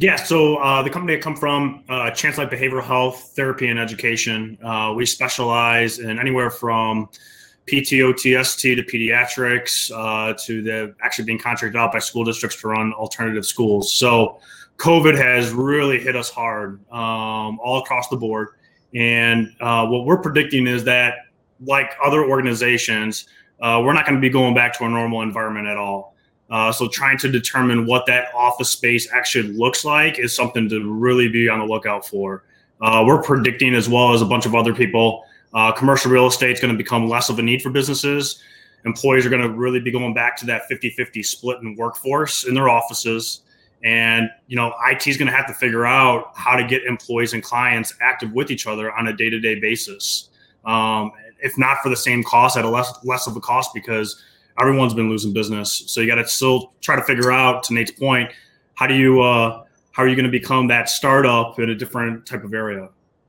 Yeah, so uh, the company I come from, uh, ChanceLight Behavioral Health Therapy and Education, uh, we specialize in anywhere from PTOTST to pediatrics uh, to the actually being contracted out by school districts to run alternative schools. So COVID has really hit us hard um, all across the board. And uh, what we're predicting is that, like other organizations, uh, we're not going to be going back to a normal environment at all. Uh, so trying to determine what that office space actually looks like is something to really be on the lookout for. Uh, we're predicting, as well as a bunch of other people, uh, commercial real estate is going to become less of a need for businesses. Employees are going to really be going back to that 50 50 split in workforce in their offices. And, you know, IT is going to have to figure out how to get employees and clients active with each other on a day to day basis. Um, if not for the same cost, at a less, less of a cost because everyone's been losing business. So you got to still try to figure out, to Nate's point, how do you, uh, how are you going to become that startup in a different type of area?